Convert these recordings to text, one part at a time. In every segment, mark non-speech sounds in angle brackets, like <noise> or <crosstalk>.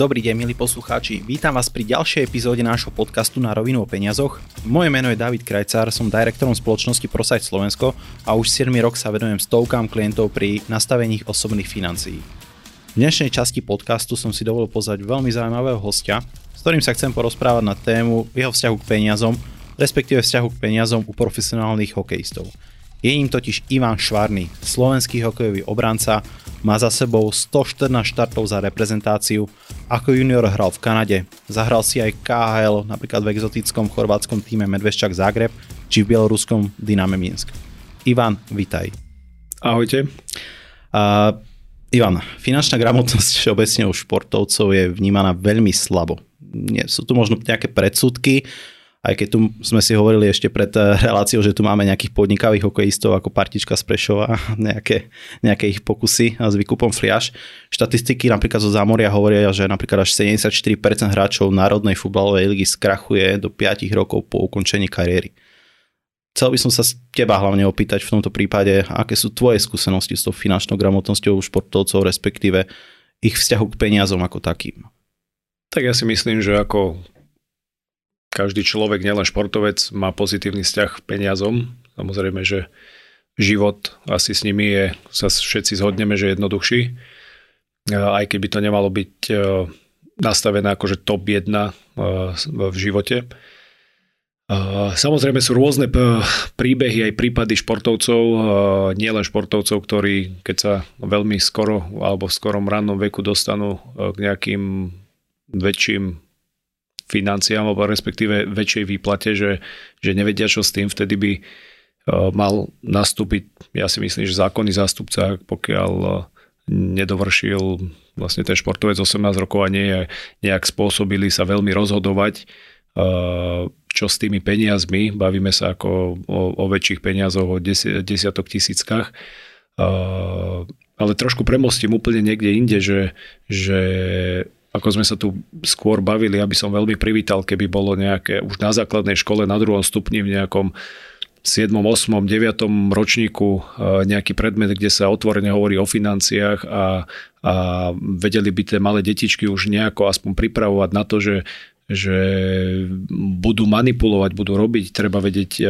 Dobrý deň, milí poslucháči. Vítam vás pri ďalšej epizóde nášho podcastu na rovinu o peniazoch. Moje meno je David Krajcár, som direktorom spoločnosti ProSite Slovensko a už 7 rok sa venujem stovkám klientov pri nastavení osobných financií. V dnešnej časti podcastu som si dovolil pozvať veľmi zaujímavého hostia, s ktorým sa chcem porozprávať na tému jeho vzťahu k peniazom, respektíve vzťahu k peniazom u profesionálnych hokejistov. Je ním totiž Ivan Švarný, slovenský hokejový obranca, má za sebou 114 štartov za reprezentáciu, ako junior hral v Kanade, zahral si aj KHL, napríklad v exotickom chorvátskom týme Medveščak Zagreb, či v bieloruskom Dyname Minsk. Ivan, vitaj. Ahojte. Uh, Ivan, finančná gramotnosť všeobecne u športovcov je vnímaná veľmi slabo. Nie, sú tu možno nejaké predsudky, aj keď tu sme si hovorili ešte pred eh, reláciou, že tu máme nejakých podnikavých hokejistov ako partička z Prešova, <laughs> nejaké, nejaké ich pokusy s výkupom fliaž. Štatistiky napríklad zo Zámoria hovoria, že napríklad až 74% hráčov Národnej futbalovej ligy skrachuje do 5 rokov po ukončení kariéry. Chcel by som sa teba hlavne opýtať v tomto prípade, aké sú tvoje skúsenosti s tou finančnou gramotnosťou športovcov, respektíve ich vzťahu k peniazom ako takým. Tak ja si myslím, že ako každý človek, nielen športovec, má pozitívny vzťah k peniazom. Samozrejme, že život asi s nimi je, sa všetci zhodneme, že je jednoduchší. Aj keby to nemalo byť e, nastavené ako že top 1 e, v živote. E, samozrejme sú rôzne príbehy aj prípady športovcov, nielen športovcov, ktorí keď sa veľmi skoro alebo v skorom rannom veku dostanú k nejakým väčším financiám alebo respektíve väčšej výplate, že, že nevedia čo s tým, vtedy by e, mal nastúpiť, ja si myslím, že zákonný zástupca, pokiaľ e, nedovršil vlastne ten športovec 18 rokov a nie je nejak spôsobili sa veľmi rozhodovať, e, čo s tými peniazmi, bavíme sa ako o, o väčších peniazoch, o desi, desiatok tisíckach, ale trošku premostím úplne niekde inde, že, že ako sme sa tu skôr bavili, aby som veľmi privítal, keby bolo nejaké už na základnej škole na druhom stupni v nejakom 7., 8., 9. ročníku e, nejaký predmet, kde sa otvorene hovorí o financiách a, a vedeli by tie malé detičky už nejako aspoň pripravovať na to, že že budú manipulovať, budú robiť, treba vedieť e,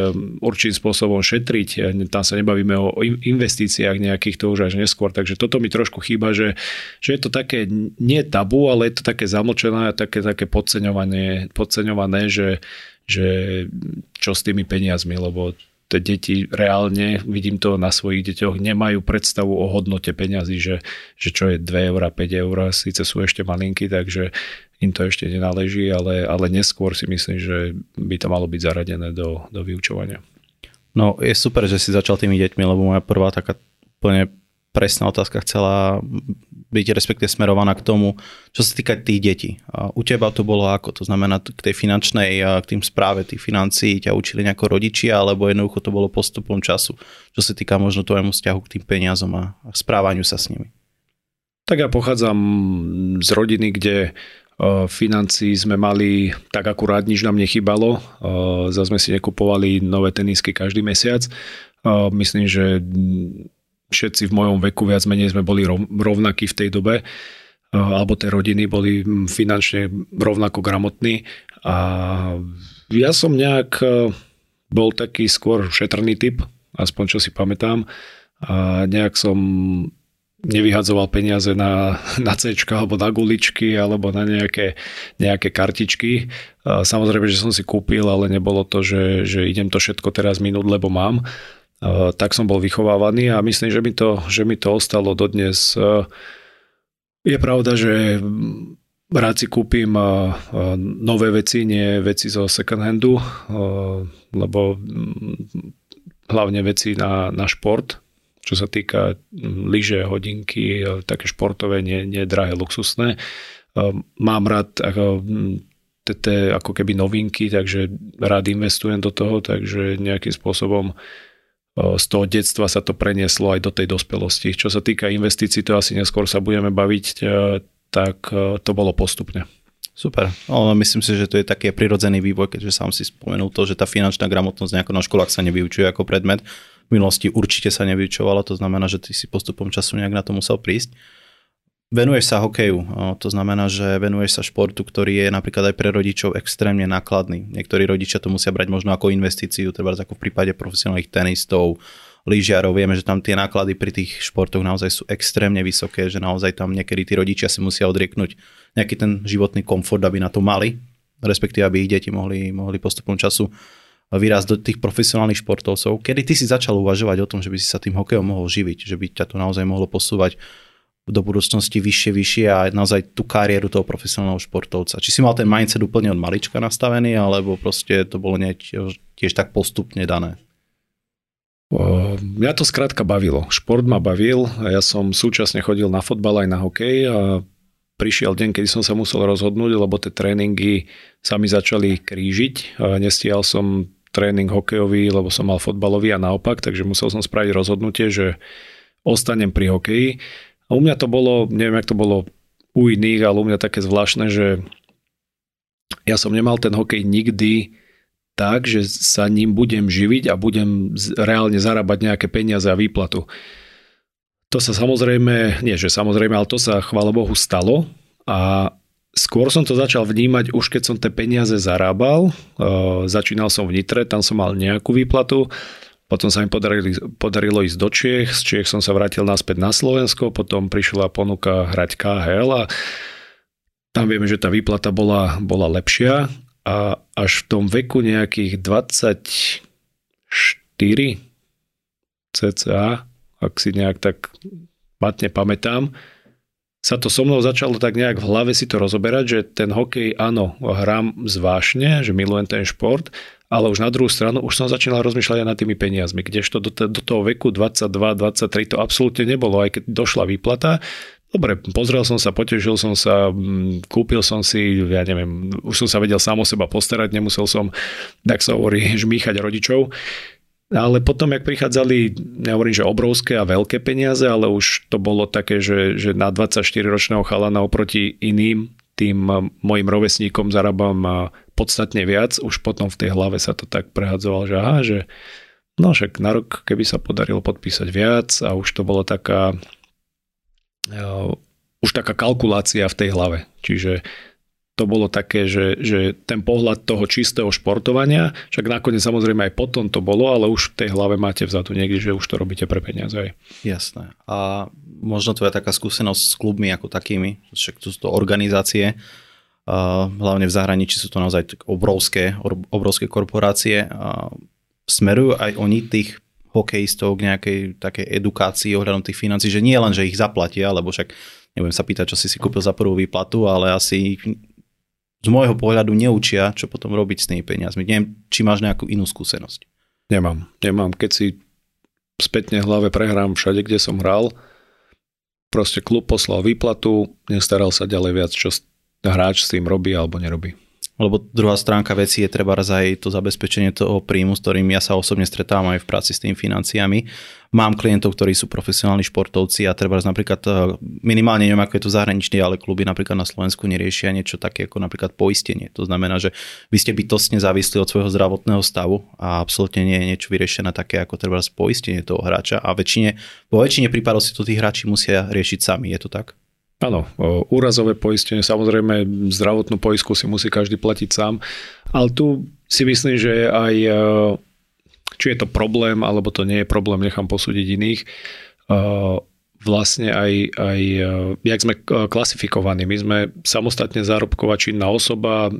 určitým spôsobom šetriť. Tam sa nebavíme o investíciách nejakých, to už až neskôr. Takže toto mi trošku chýba, že, že je to také nie tabu, ale je to také zamlčené, také, také podceňované, podceňované že, že čo s tými peniazmi, lebo tie deti reálne, vidím to na svojich deťoch, nemajú predstavu o hodnote peňazí, že, že čo je 2 eur, 5 eur, síce sú ešte malinky, takže im to ešte nenáleží, ale, ale neskôr si myslím, že by to malo byť zaradené do, do vyučovania. No je super, že si začal tými deťmi, lebo moja prvá taká úplne presná otázka chcela byť respektive smerovaná k tomu, čo sa týka tých detí. U teba to bolo ako? To znamená k tej finančnej, k tým správe tých financií ťa učili nejako rodičia, alebo jednoducho to bolo postupom času, čo sa týka možno tvojemu vzťahu k tým peniazom a správaniu sa s nimi? Tak ja pochádzam z rodiny, kde financí sme mali tak akurát, nič nám nechybalo. Zase sme si nekupovali nové tenisky každý mesiac. Myslím, že všetci v mojom veku viac menej sme boli rovnakí v tej dobe alebo tie rodiny boli finančne rovnako gramotní a ja som nejak bol taký skôr šetrný typ, aspoň čo si pamätám a nejak som nevyhadzoval peniaze na, na C alebo na guličky alebo na nejaké, nejaké kartičky. Samozrejme, že som si kúpil, ale nebolo to, že, že idem to všetko teraz minúť, lebo mám. Tak som bol vychovávaný a myslím, že mi to, že mi to ostalo dodnes. Je pravda, že rád si kúpim nové veci, nie veci zo second handu, lebo hlavne veci na, na šport, čo sa týka mm, lyže, hodinky, také športové, nie, nie drahé, luxusné. Mám rád ako, mm, ako keby novinky, takže rád investujem do toho, takže nejakým spôsobom z toho detstva sa to prenieslo aj do tej dospelosti. Čo sa týka investícií, to asi neskôr sa budeme baviť, e, tak e, to bolo postupne. Super. No, myslím si, že to je taký prirodzený vývoj, keďže sám si spomenul to, že tá finančná gramotnosť nejako na školách sa nevyučuje ako predmet. Minulosti určite sa nevyučovala, to znamená, že ty si postupom času nejak na to musel prísť. Venuješ sa hokeju, to znamená, že venuješ sa športu, ktorý je napríklad aj pre rodičov extrémne nákladný. Niektorí rodičia to musia brať možno ako investíciu, treba ako v prípade profesionálnych tenistov, lyžiarov. Vieme, že tam tie náklady pri tých športoch naozaj sú extrémne vysoké, že naozaj tam niekedy tí rodičia si musia odrieknúť nejaký ten životný komfort, aby na to mali, respektíve aby ich deti mohli, mohli postupom času vyrásť do tých profesionálnych športovcov. Kedy ty si začal uvažovať o tom, že by si sa tým hokejom mohol živiť, že by ťa to naozaj mohlo posúvať do budúcnosti vyššie, vyššie a naozaj tú kariéru toho profesionálneho športovca. Či si mal ten mindset úplne od malička nastavený, alebo proste to bolo tiež, tak postupne dané? Mňa to skrátka bavilo. Šport ma bavil. Ja som súčasne chodil na fotbal aj na hokej a prišiel deň, kedy som sa musel rozhodnúť, lebo tie tréningy sa mi začali krížiť. Nestial som tréning hokejový, lebo som mal fotbalový a naopak, takže musel som spraviť rozhodnutie, že ostanem pri hokeji. A u mňa to bolo, neviem, jak to bolo u iných, ale u mňa také zvláštne, že ja som nemal ten hokej nikdy tak, že sa ním budem živiť a budem reálne zarábať nejaké peniaze a výplatu. To sa samozrejme, nie že samozrejme, ale to sa chvála Bohu stalo a skôr som to začal vnímať už keď som tie peniaze zarábal. Uh, začínal som v Nitre, tam som mal nejakú výplatu. Potom sa mi podarilo, podarilo ísť do Čiech, z Čiech som sa vrátil naspäť na Slovensko, potom prišla ponuka hrať KHL a tam vieme, že tá výplata bola, bola lepšia. A až v tom veku nejakých 24 cca, ak si nejak tak matne pamätám, sa to so mnou začalo tak nejak v hlave si to rozoberať, že ten hokej, áno, hrám zvážne, že milujem ten šport, ale už na druhú stranu už som začínal rozmýšľať aj nad tými peniazmi, kdežto do, do toho veku 22, 23 to absolútne nebolo, aj keď došla výplata, Dobre, pozrel som sa, potešil som sa, mm, kúpil som si, ja neviem, už som sa vedel sám o seba postarať, nemusel som, tak sa hovorí, <laughs> žmýchať rodičov. Ale potom, jak prichádzali, ja hovorím, že obrovské a veľké peniaze, ale už to bolo také, že, že na 24-ročného chalana oproti iným, tým mojim rovesníkom zarábam podstatne viac, už potom v tej hlave sa to tak prehadzoval, že aha, že no však na rok, keby sa podarilo podpísať viac a už to bolo taká uh, už taká kalkulácia v tej hlave. Čiže to bolo také, že, že ten pohľad toho čistého športovania, však nakoniec samozrejme aj potom to bolo, ale už v tej hlave máte vzadu niekde, že už to robíte pre peniaze aj. Jasné. A možno tvoja taká skúsenosť s klubmi ako takými, však to sú to organizácie, hlavne v zahraničí sú to naozaj obrovské, obrovské korporácie. Smerujú aj oni tých hokejistov k nejakej takej edukácii ohľadom tých financí, že nie len, že ich zaplatia, lebo však nebudem sa pýtať, čo si si kúpil za prvú výplatu, ale asi z môjho pohľadu neučia, čo potom robiť s tými peniazmi. Neviem, či máš nejakú inú skúsenosť. Nemám, nemám. Keď si spätne hlave prehrám všade, kde som hral, proste klub poslal výplatu, nestaral sa ďalej viac, čo hráč s tým robí alebo nerobí. Lebo druhá stránka veci je treba aj to zabezpečenie toho príjmu, s ktorým ja sa osobne stretávam aj v práci s tými financiami. Mám klientov, ktorí sú profesionálni športovci a treba napríklad e, minimálne neviem, ako je to zahraničný, ale kluby napríklad na Slovensku neriešia niečo také ako napríklad poistenie. To znamená, že vy ste bytostne závislí od svojho zdravotného stavu a absolútne nie je niečo vyriešené také ako treba poistenie toho hráča a väčšine, vo väčšine prípadov si to tí hráči musia riešiť sami. Je to tak? Áno, úrazové poistenie, samozrejme zdravotnú poistku si musí každý platiť sám, ale tu si myslím, že aj e, či je to problém, alebo to nie je problém, nechám posúdiť iných, e, vlastne aj, aj e, jak sme klasifikovaní. My sme samostatne zárobková činná osoba,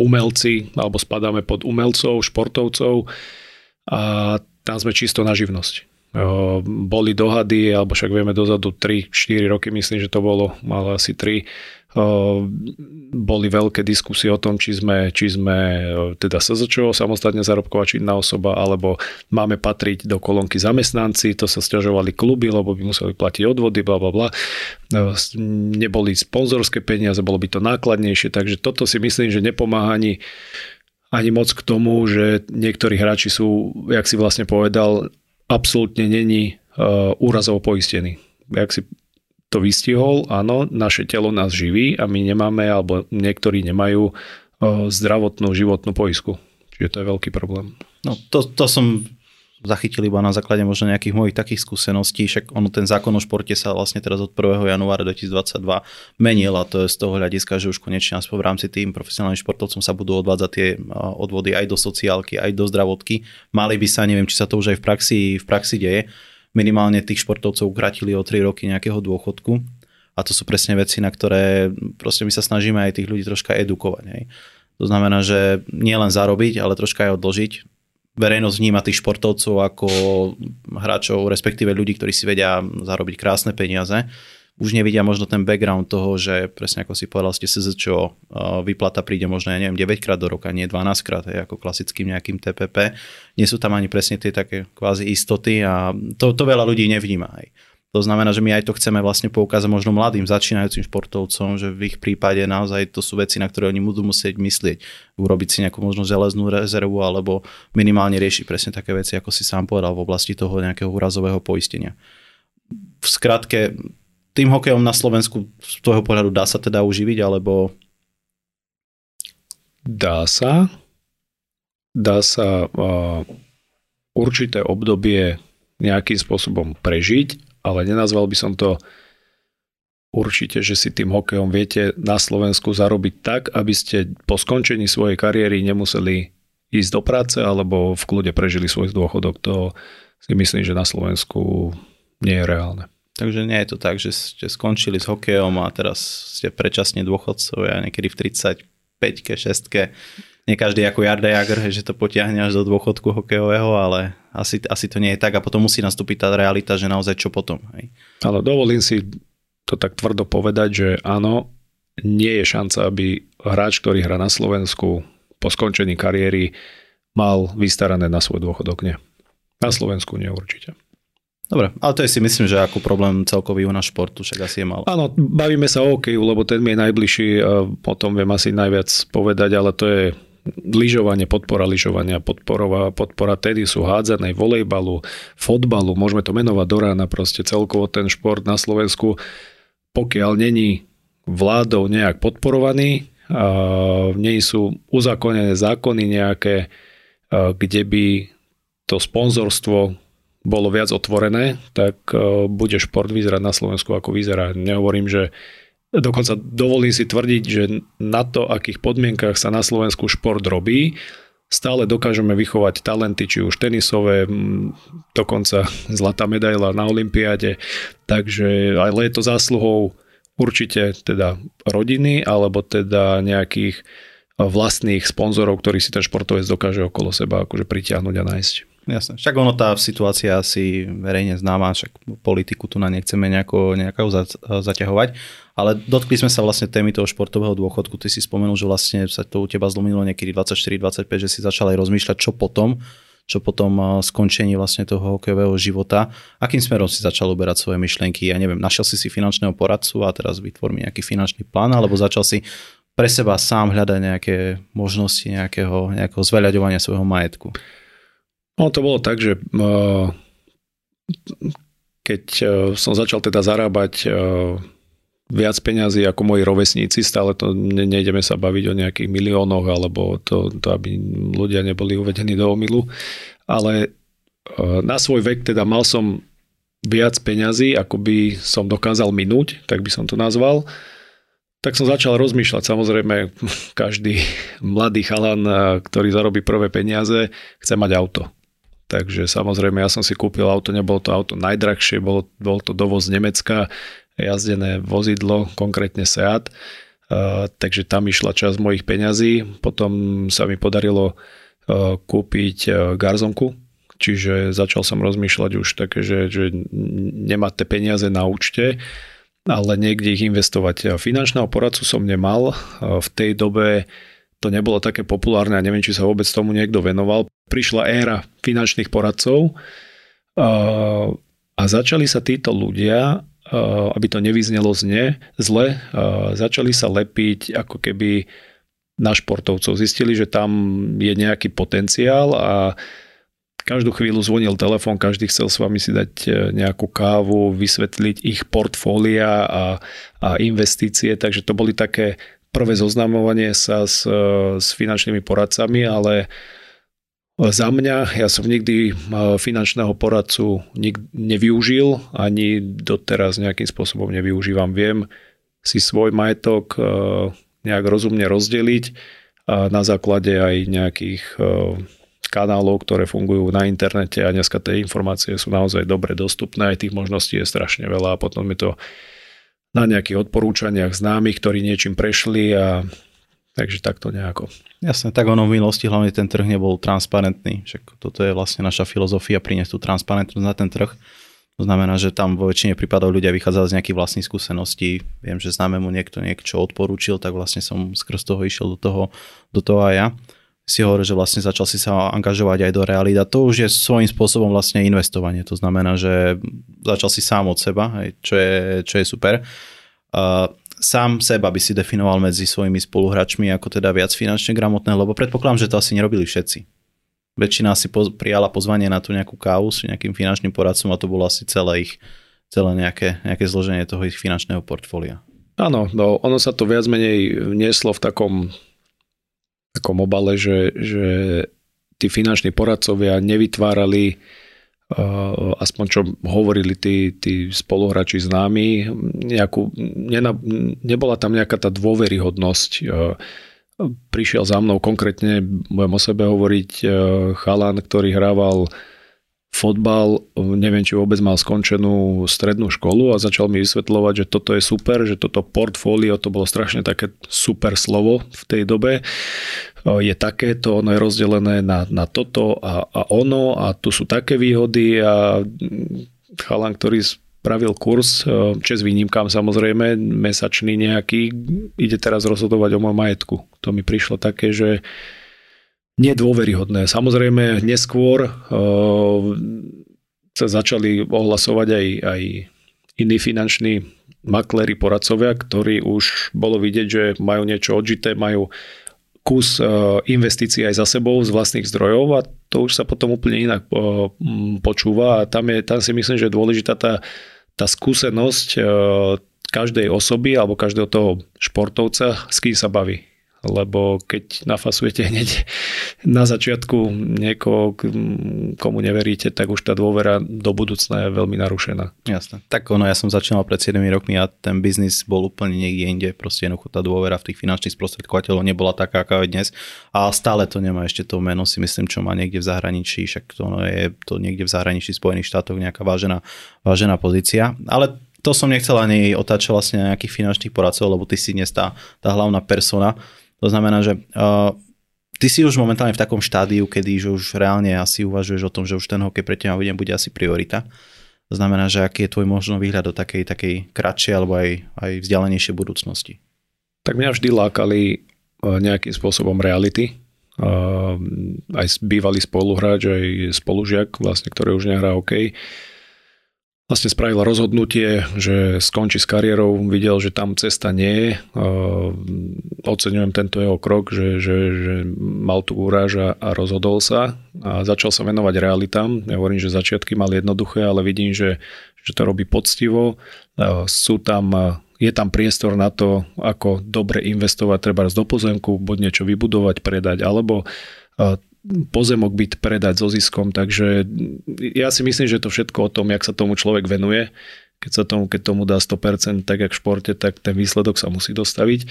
umelci, alebo spadáme pod umelcov, športovcov a tam sme čisto na živnosť boli dohady, alebo však vieme dozadu 3-4 roky, myslím, že to bolo, ale asi 3, boli veľké diskusie o tom, či sme, či sme teda SZČO, samostatne zárobková činná osoba, alebo máme patriť do kolónky zamestnanci, to sa stiažovali kluby, lebo by museli platiť odvody, bla bla bla. Neboli sponzorské peniaze, bolo by to nákladnejšie, takže toto si myslím, že nepomáha ani ani moc k tomu, že niektorí hráči sú, jak si vlastne povedal, absolútne není uh, úrazovo poistený. Jak si to vystihol, áno, naše telo nás živí a my nemáme, alebo niektorí nemajú uh, zdravotnú životnú poisku. Čiže to je veľký problém. No to, to som zachytil iba na základe možno nejakých mojich takých skúseností, však ono ten zákon o športe sa vlastne teraz od 1. januára 2022 menil a to je z toho hľadiska, že už konečne aspoň v rámci tým profesionálnym športovcom sa budú odvádzať tie odvody aj do sociálky, aj do zdravotky. Mali by sa, neviem, či sa to už aj v praxi, v praxi deje, minimálne tých športovcov ukratili o 3 roky nejakého dôchodku a to sú presne veci, na ktoré proste my sa snažíme aj tých ľudí troška edukovať. Hej. To znamená, že nie len zarobiť, ale troška aj odložiť verejnosť vníma tých športovcov ako hráčov, respektíve ľudí, ktorí si vedia zarobiť krásne peniaze. Už nevidia možno ten background toho, že presne ako si povedal, ste SZČO, vyplata príde možno, ja neviem, 9 krát do roka, nie 12 krát, ako klasickým nejakým TPP. Nie sú tam ani presne tie také kvázi istoty a to, to veľa ľudí nevníma. Aj. To znamená, že my aj to chceme vlastne poukázať možno mladým začínajúcim športovcom, že v ich prípade naozaj to sú veci, na ktoré oni budú musieť myslieť. Urobiť si nejakú možno železnú rezervu alebo minimálne riešiť presne také veci, ako si sám povedal v oblasti toho nejakého úrazového poistenia. V skratke, tým hokejom na Slovensku z tvojho pohľadu dá sa teda uživiť, alebo... Dá sa. Dá sa uh, určité obdobie nejakým spôsobom prežiť, ale nenazval by som to určite, že si tým hokejom viete na Slovensku zarobiť tak, aby ste po skončení svojej kariéry nemuseli ísť do práce alebo v kľude prežili svoj dôchodok. To si myslím, že na Slovensku nie je reálne. Takže nie je to tak, že ste skončili s hokejom a teraz ste predčasne dôchodcovia niekedy v 35-ke, 6 nie každý ako Jarda Jager, že to potiahne až do dôchodku hokejového, ale asi, asi to nie je tak a potom musí nastúpiť tá realita, že naozaj čo potom. Hej. Ale dovolím si to tak tvrdo povedať, že áno, nie je šanca, aby hráč, ktorý hrá na Slovensku po skončení kariéry mal vystarané na svoj dôchodok. Nie. Na Slovensku nie určite. Dobre, ale to je si myslím, že ako problém celkový u nás športu, však asi je mal. Áno, bavíme sa o hokeju, lebo ten mi je najbližší, potom viem asi najviac povedať, ale to je lyžovanie, podpora lyžovania, podpora, podpora tenisu, hádzanej, volejbalu, fotbalu, môžeme to menovať do rána, proste celkovo ten šport na Slovensku, pokiaľ není vládou nejak podporovaný, nie sú uzakonené zákony nejaké, kde by to sponzorstvo bolo viac otvorené, tak bude šport vyzerať na Slovensku ako vyzerá. Nehovorím, že Dokonca dovolím si tvrdiť, že na to, akých podmienkach sa na Slovensku šport robí, stále dokážeme vychovať talenty, či už tenisové, dokonca zlatá medaila na Olympiáde, takže ale je to zásluhou určite teda rodiny, alebo teda nejakých vlastných sponzorov, ktorí si ten športovec dokáže okolo seba akože pritiahnuť a nájsť. Jasne. Však ono tá situácia asi verejne známa, však politiku tu na nechceme nejako, nejako zaťahovať, ale dotkli sme sa vlastne témy toho športového dôchodku. Ty si spomenul, že vlastne sa to u teba zlomilo niekedy 24-25, že si začal aj rozmýšľať, čo potom, čo potom skončení vlastne toho hokejového života. Akým smerom si začal uberať svoje myšlienky? Ja neviem, našiel si si finančného poradcu a teraz vytvor mi nejaký finančný plán, alebo začal si pre seba sám hľadať nejaké možnosti nejakého, nejakého zveľaďovania svojho majetku? No to bolo tak, že keď som začal teda zarábať viac peňazí ako moji rovesníci, stále to ne, nejdeme sa baviť o nejakých miliónoch, alebo to, to aby ľudia neboli uvedení do omilu, ale na svoj vek teda mal som viac peňazí, ako by som dokázal minúť, tak by som to nazval. Tak som začal rozmýšľať, samozrejme, <laughs> každý mladý chalan, ktorý zarobí prvé peniaze, chce mať auto. Takže samozrejme, ja som si kúpil auto, nebolo to auto najdrahšie, bol, bol to dovoz z Nemecka, jazdené vozidlo, konkrétne Seat, takže tam išla časť mojich peňazí. Potom sa mi podarilo kúpiť garzonku, čiže začal som rozmýšľať už také, že, že nemáte peniaze na účte, ale niekde ich investovať. Finančného poradcu som nemal. V tej dobe to nebolo také populárne a neviem, či sa vôbec tomu niekto venoval. Prišla éra finančných poradcov a začali sa títo ľudia aby to nevyznelo zne, zle, začali sa lepiť ako keby na športovcov. Zistili, že tam je nejaký potenciál a každú chvíľu zvonil telefón, každý chcel s vami si dať eh, nejakú kávu, vysvetliť ich portfólia a, a investície, takže to boli také prvé zoznamovanie sa s, s finančnými poradcami, ale Za mňa, ja som nikdy finančného poradcu nik- nevyužil, ani doteraz nejakým spôsobom nevyužívam. Viem si svoj majetok nejak rozumne rozdeliť na základe aj nejakých kanálov, ktoré fungujú na internete a dneska tie informácie sú naozaj dobre dostupné, aj tých možností je strašne veľa a potom je to na nejakých odporúčaniach známych, ktorí niečím prešli a Takže takto nejako. Jasne, tak ono v minulosti hlavne ten trh nebol transparentný. Však toto je vlastne naša filozofia priniesť tú transparentnosť na ten trh. To znamená, že tam vo väčšine prípadov ľudia vychádzali z nejakých vlastných skúseností. Viem, že mu niekto niečo odporúčil, tak vlastne som skrz toho išiel do toho, do toho aj ja. Si hovoril, že vlastne začal si sa angažovať aj do reality a to už je svojím spôsobom vlastne investovanie. To znamená, že začal si sám od seba, čo je, čo je super. Uh, sám seba by si definoval medzi svojimi spoluhráčmi ako teda viac finančne gramotné, lebo predpokladám, že to asi nerobili všetci. Väčšina si poz, prijala pozvanie na tú nejakú kávu s nejakým finančným poradcom a to bolo asi celé ich celé nejaké, nejaké zloženie toho ich finančného portfólia. Áno, no ono sa to viac menej nieslo v takom, takom obale, že, že tí finanční poradcovia nevytvárali Eh, aspoň čo hovorili tí, tí spoluhráči známi, nejakú, nena, nebola tam nejaká tá dôveryhodnosť. Eh, prišiel za mnou konkrétne, budem o sebe hovoriť, eh, chalan, ktorý hrával fotbal, neviem, či vôbec mal skončenú strednú školu a začal mi vysvetľovať, že toto je super, že toto portfólio, to bolo strašne také super slovo v tej dobe, je takéto, ono je rozdelené na, na toto a, a ono a tu sú také výhody a chalan, ktorý spravil kurz, čes výnimkám samozrejme, mesačný nejaký, ide teraz rozhodovať o môj majetku. To mi prišlo také, že nedôveryhodné. Samozrejme, neskôr uh, sa začali ohlasovať aj, aj iní finanční makléri, poradcovia, ktorí už bolo vidieť, že majú niečo odžité, majú kus uh, investícií aj za sebou z vlastných zdrojov a to už sa potom úplne inak uh, počúva a tam, je, tam si myslím, že je dôležitá tá, tá skúsenosť každej osoby alebo každého toho športovca, s kým sa baví lebo keď nafasujete hneď na začiatku niekoho, komu neveríte, tak už tá dôvera do budúcna je veľmi narušená. Jasné. Tak ono, ja som začínal pred 7 rokmi a ten biznis bol úplne niekde inde, proste jednoducho tá dôvera v tých finančných sprostredkovateľov nebola taká, aká je dnes a stále to nemá ešte to meno, si myslím, čo má niekde v zahraničí, však to je to niekde v zahraničí Spojených štátoch nejaká vážená, vážená pozícia, ale to som nechcel ani otáčať vlastne nejakých finančných poradcov, lebo ty si dnes tá, tá hlavná persona to znamená, že uh, ty si už momentálne v takom štádiu, kedy že už reálne asi uvažuješ o tom, že už ten hokej pre teba bude, asi priorita. To znamená, že aký je tvoj možno výhľad do takej, takej kratšej alebo aj, aj vzdialenejšej budúcnosti? Tak mňa vždy lákali nejakým spôsobom reality. Aj bývalý spoluhráč, aj spolužiak, vlastne, ktorý už nehrá hokej vlastne spravil rozhodnutie, že skončí s kariérou, videl, že tam cesta nie je. Oceňujem tento jeho krok, že, že, že mal tu úraž a, a rozhodol sa a začal sa venovať realitám. Ja hovorím, že začiatky mal jednoduché, ale vidím, že, že to robí poctivo. Sú tam je tam priestor na to, ako dobre investovať treba do pozemku, buď niečo vybudovať, predať, alebo pozemok byť predať so ziskom, takže ja si myslím, že to všetko o tom, jak sa tomu človek venuje, keď sa tomu, keď tomu dá 100%, tak jak v športe, tak ten výsledok sa musí dostaviť.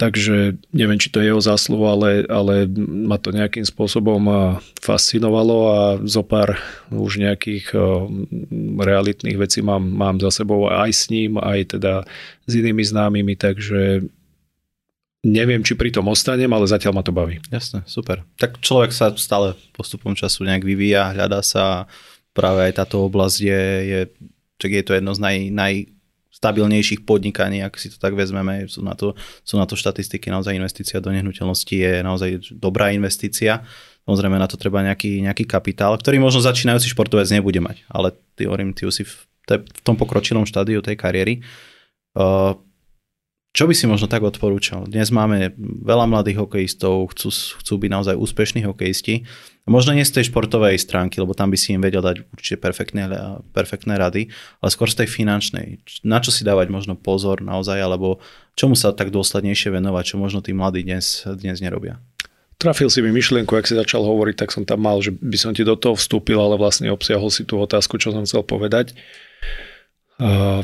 Takže neviem, či to je jeho zásluho, ale, ale ma to nejakým spôsobom fascinovalo a zo pár už nejakých realitných vecí mám, mám za sebou aj s ním, aj teda s inými známymi, takže Neviem, či pri tom ostanem, ale zatiaľ ma to baví. Jasne, super. Tak človek sa stále postupom času nejak vyvíja, hľadá sa práve aj táto oblasť je, je, čak je to jedno z naj, najstabilnejších podnikaní, ak si to tak vezmeme, sú na to, sú na to štatistiky, naozaj investícia do nehnuteľnosti je naozaj dobrá investícia. Samozrejme na to treba nejaký, nejaký kapitál, ktorý možno začínajúci športovec nebude mať, ale ty hovorím, ty už si v, te, v tom pokročilom štádiu tej kariéry. Uh, čo by si možno tak odporúčal? Dnes máme veľa mladých hokejistov, chcú, chcú byť naozaj úspešní hokejisti. Možno nie z tej športovej stránky, lebo tam by si im vedel dať určite perfektné, perfektné rady, ale skôr z tej finančnej. Na čo si dávať možno pozor naozaj, alebo čomu sa tak dôslednejšie venovať, čo možno tí mladí dnes, dnes nerobia? trafil si mi myšlienku, ak si začal hovoriť, tak som tam mal, že by som ti do toho vstúpil, ale vlastne obsiahol si tú otázku, čo som chcel povedať. Uh,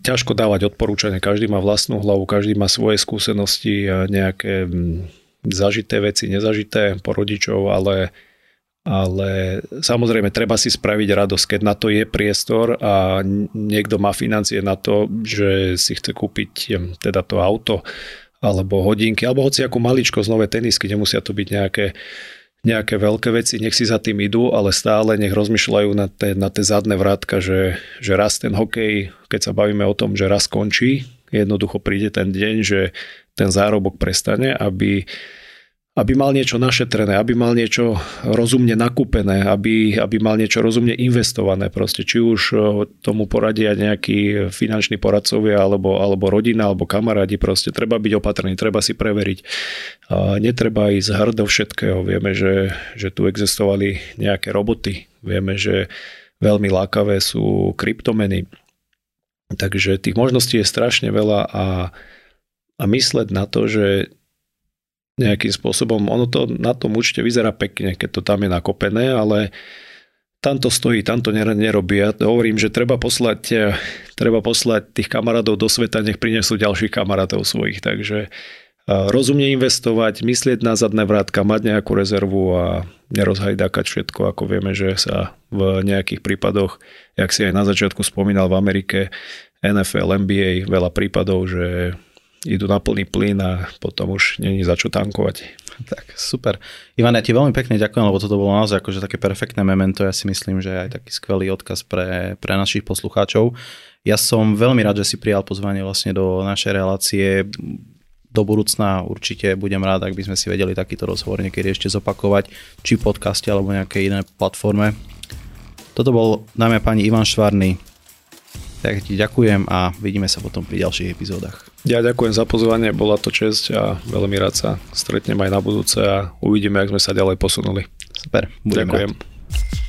ťažko dávať odporúčanie, každý má vlastnú hlavu, každý má svoje skúsenosti, nejaké zažité veci, nezažité po rodičov, ale, ale samozrejme treba si spraviť radosť, keď na to je priestor a niekto má financie na to, že si chce kúpiť teda to auto, alebo hodinky, alebo hoci ako maličko nové tenisky, nemusia to byť nejaké, nejaké veľké veci, nech si za tým idú, ale stále nech rozmýšľajú na tie, na tie zadné vrátka, že, že raz ten hokej, keď sa bavíme o tom, že raz končí, jednoducho príde ten deň, že ten zárobok prestane, aby aby mal niečo našetrené, aby mal niečo rozumne nakúpené, aby, aby mal niečo rozumne investované. Proste, či už eh, tomu poradia nejakí finanční poradcovia, alebo, alebo rodina, alebo kamarádi. Proste treba byť opatrný, treba si preveriť. A netreba ísť hrdo všetkého. Vieme, že, že tu existovali nejaké roboty. Vieme, že veľmi lákavé sú kryptomeny. Takže tých možností je strašne veľa a, a mysleť na to, že nejakým spôsobom. Ono to na tom určite vyzerá pekne, keď to tam je nakopené, ale tam to stojí, tam to nerobí. Ja hovorím, že treba poslať, eh, treba poslať tých kamarátov do sveta, nech prinesú ďalších kamarátov svojich. Takže eh, rozumne investovať, myslieť na zadné vrátka, mať nejakú rezervu a nerozhajdákať všetko, ako vieme, že sa v nejakých prípadoch, jak si aj na začiatku spomínal v Amerike, NFL, NBA, veľa prípadov, že idú na plný plyn a potom už není za čo tankovať. <laughs> Tak, super. Ivan, ja ti veľmi pekne ďakujem, lebo toto bolo naozaj akože také perfektné memento. Ja si myslím, že aj taký skvelý odkaz pre, pre našich poslucháčov. Ja som veľmi rád, že si prijal pozvanie vlastne do našej relácie. Do budúcna určite budem rád, ak by sme si vedeli takýto rozhovor niekedy ešte zopakovať, či v podcaste alebo nejakej inej platforme. Toto bol, dáme pani Ivan Švarný, tak ti ďakujem a vidíme sa potom pri ďalších epizódach. Ja ďakujem za pozvanie, bola to čest a veľmi rád sa stretnem aj na budúce a uvidíme, ak sme sa ďalej posunuli. Super, ďakujem. Rád.